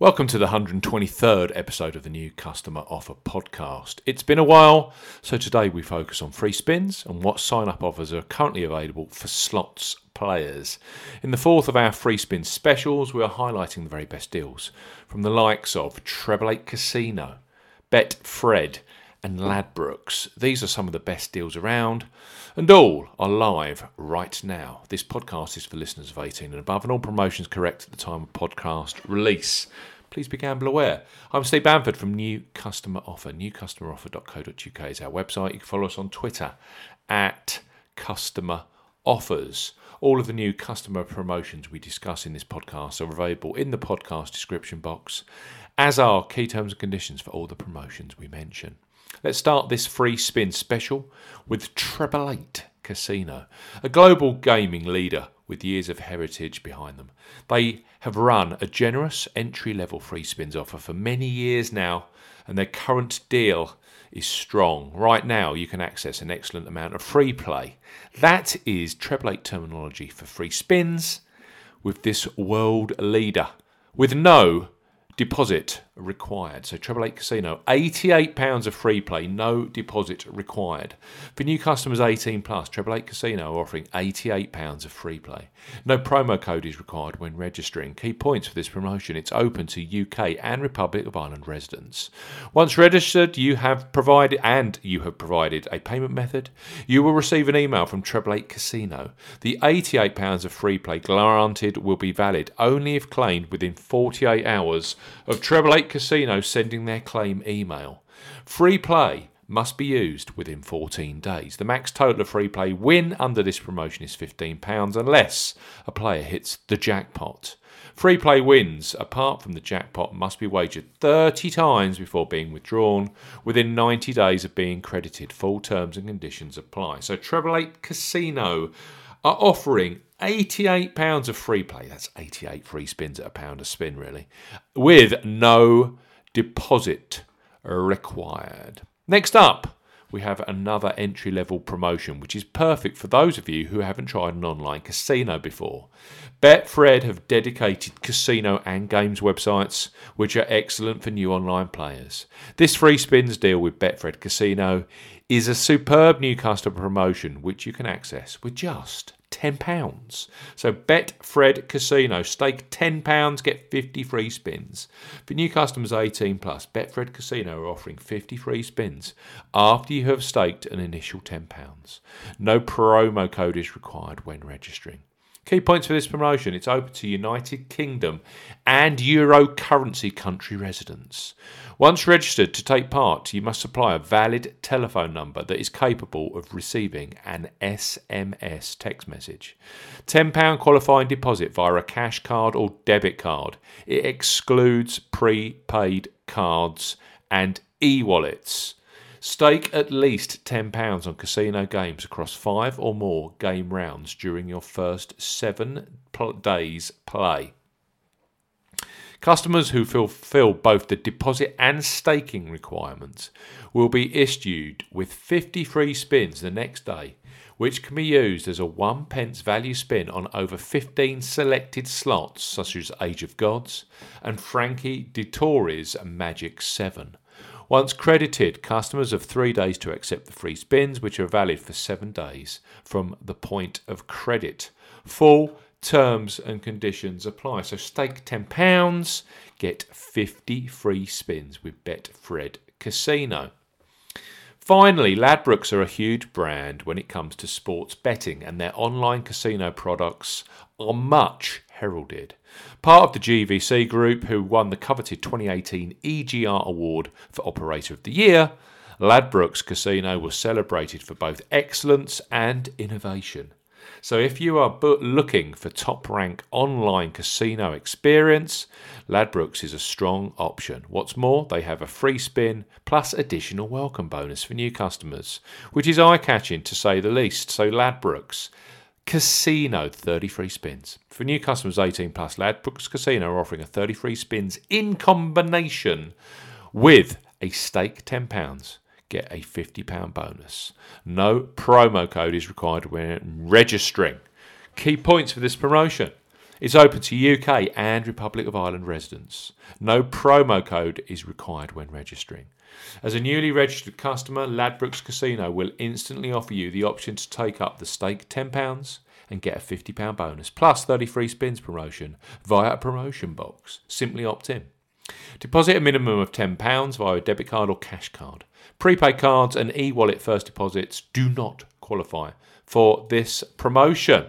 Welcome to the 123rd episode of the new Customer Offer Podcast. It's been a while, so today we focus on free spins and what sign up offers are currently available for slots players. In the fourth of our free spin specials, we are highlighting the very best deals from the likes of Treble 8 Casino, Betfred, and Ladbrokes. These are some of the best deals around, and all are live right now. This podcast is for listeners of 18 and above, and all promotions correct at the time of podcast release. Please be gamble aware. I'm Steve Bamford from New Customer Offer. NewCustomerOffer.co.uk is our website. You can follow us on Twitter at Customer Offers. All of the new customer promotions we discuss in this podcast are available in the podcast description box, as are key terms and conditions for all the promotions we mention. Let's start this free spin special with Treble 8 Casino, a global gaming leader with years of heritage behind them. They have run a generous entry level free spins offer for many years now, and their current deal is strong. Right now, you can access an excellent amount of free play. That is Treble 8 terminology for free spins with this world leader with no deposit required. So Treble 8 Casino, £88 of free play, no deposit required. For new customers 18 plus, Treble 8 Casino are offering £88 of free play. No promo code is required when registering. Key points for this promotion, it's open to UK and Republic of Ireland residents. Once registered, you have provided and you have provided a payment method, you will receive an email from Treble 8 Casino. The £88 of free play granted will be valid only if claimed within 48 hours of Treble 8 Casino sending their claim email. Free play must be used within 14 days. The max total of free play win under this promotion is £15 unless a player hits the jackpot. Free play wins, apart from the jackpot, must be wagered 30 times before being withdrawn within 90 days of being credited. Full terms and conditions apply. So, Treble 8 Casino are offering £88 of free play. That's 88 free spins at a pound a spin, really, with no deposit required. Next up, we have another entry level promotion, which is perfect for those of you who haven't tried an online casino before. Betfred have dedicated casino and games websites, which are excellent for new online players. This free spins deal with Betfred Casino is a superb new customer promotion, which you can access with just £10. So Betfred Casino, stake £10, get 50 free spins. For new customers 18 plus, Betfred Casino are offering 50 free spins after you have staked an initial £10. No promo code is required when registering. Key points for this promotion it's open to United Kingdom and Euro currency country residents. Once registered to take part, you must supply a valid telephone number that is capable of receiving an SMS text message. £10 qualifying deposit via a cash card or debit card. It excludes prepaid cards and e wallets. Stake at least £10 on casino games across five or more game rounds during your first seven days' play. Customers who fulfill both the deposit and staking requirements will be issued with 50 free spins the next day, which can be used as a one pence value spin on over 15 selected slots, such as Age of Gods and Frankie Dettori's Magic 7. Once credited, customers have three days to accept the free spins, which are valid for seven days from the point of credit. Full terms and conditions apply. So stake £10, get 50 free spins with Betfred Casino. Finally, Ladbrokes are a huge brand when it comes to sports betting, and their online casino products are much heralded. Part of the GVC group, who won the coveted 2018 EGR Award for Operator of the Year, Ladbrokes Casino was celebrated for both excellence and innovation. So if you are looking for top rank online casino experience, Ladbrokes is a strong option. What's more, they have a free spin plus additional welcome bonus for new customers, which is eye catching to say the least. So Ladbrokes Casino, 30 free spins. For new customers 18 plus, Ladbrokes Casino are offering a 30 free spins in combination with a stake £10. Get a £50 bonus. No promo code is required when registering. Key points for this promotion. Is open to UK and Republic of Ireland residents. No promo code is required when registering. As a newly registered customer, Ladbrokes Casino will instantly offer you the option to take up the stake £10 and get a £50 bonus plus 30 free spins promotion via a promotion box. Simply opt in. Deposit a minimum of £10 via a debit card or cash card. Prepaid cards and e wallet first deposits do not qualify for this promotion.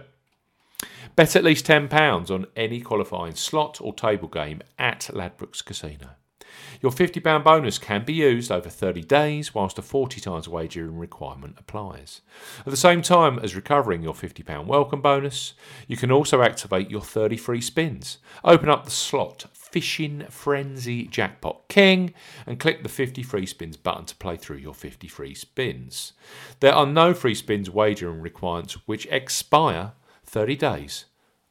Bet at least £10 on any qualifying slot or table game at Ladbrokes Casino. Your £50 bonus can be used over 30 days, whilst a 40 times wagering requirement applies. At the same time as recovering your £50 welcome bonus, you can also activate your 30 free spins. Open up the slot Fishing Frenzy Jackpot King and click the 50 free spins button to play through your 50 free spins. There are no free spins wagering requirements which expire 30 days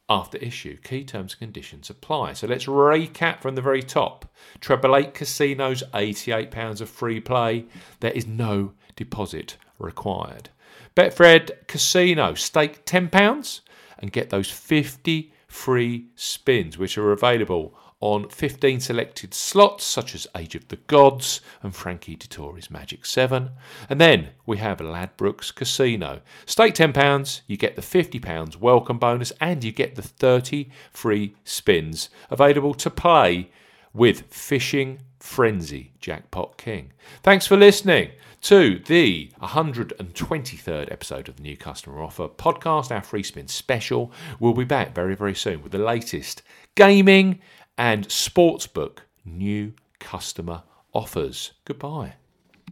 after issue. Key terms and conditions apply. So let's recap from the very top. Treble Eight Casinos, £88 of free play. There is no deposit required. Betfred Casino, stake £10 and get those 50 free spins, which are available on 15 selected slots, such as Age of the Gods and Frankie Dettori's Magic 7. And then we have Ladbrokes Casino. Stake £10, you get the £50 welcome bonus, and you get the 30 free spins available to play with Fishing Frenzy Jackpot King. Thanks for listening to the 123rd episode of the New Customer Offer podcast, our free spin special. We'll be back very, very soon with the latest gaming and sportsbook new customer offers. Goodbye.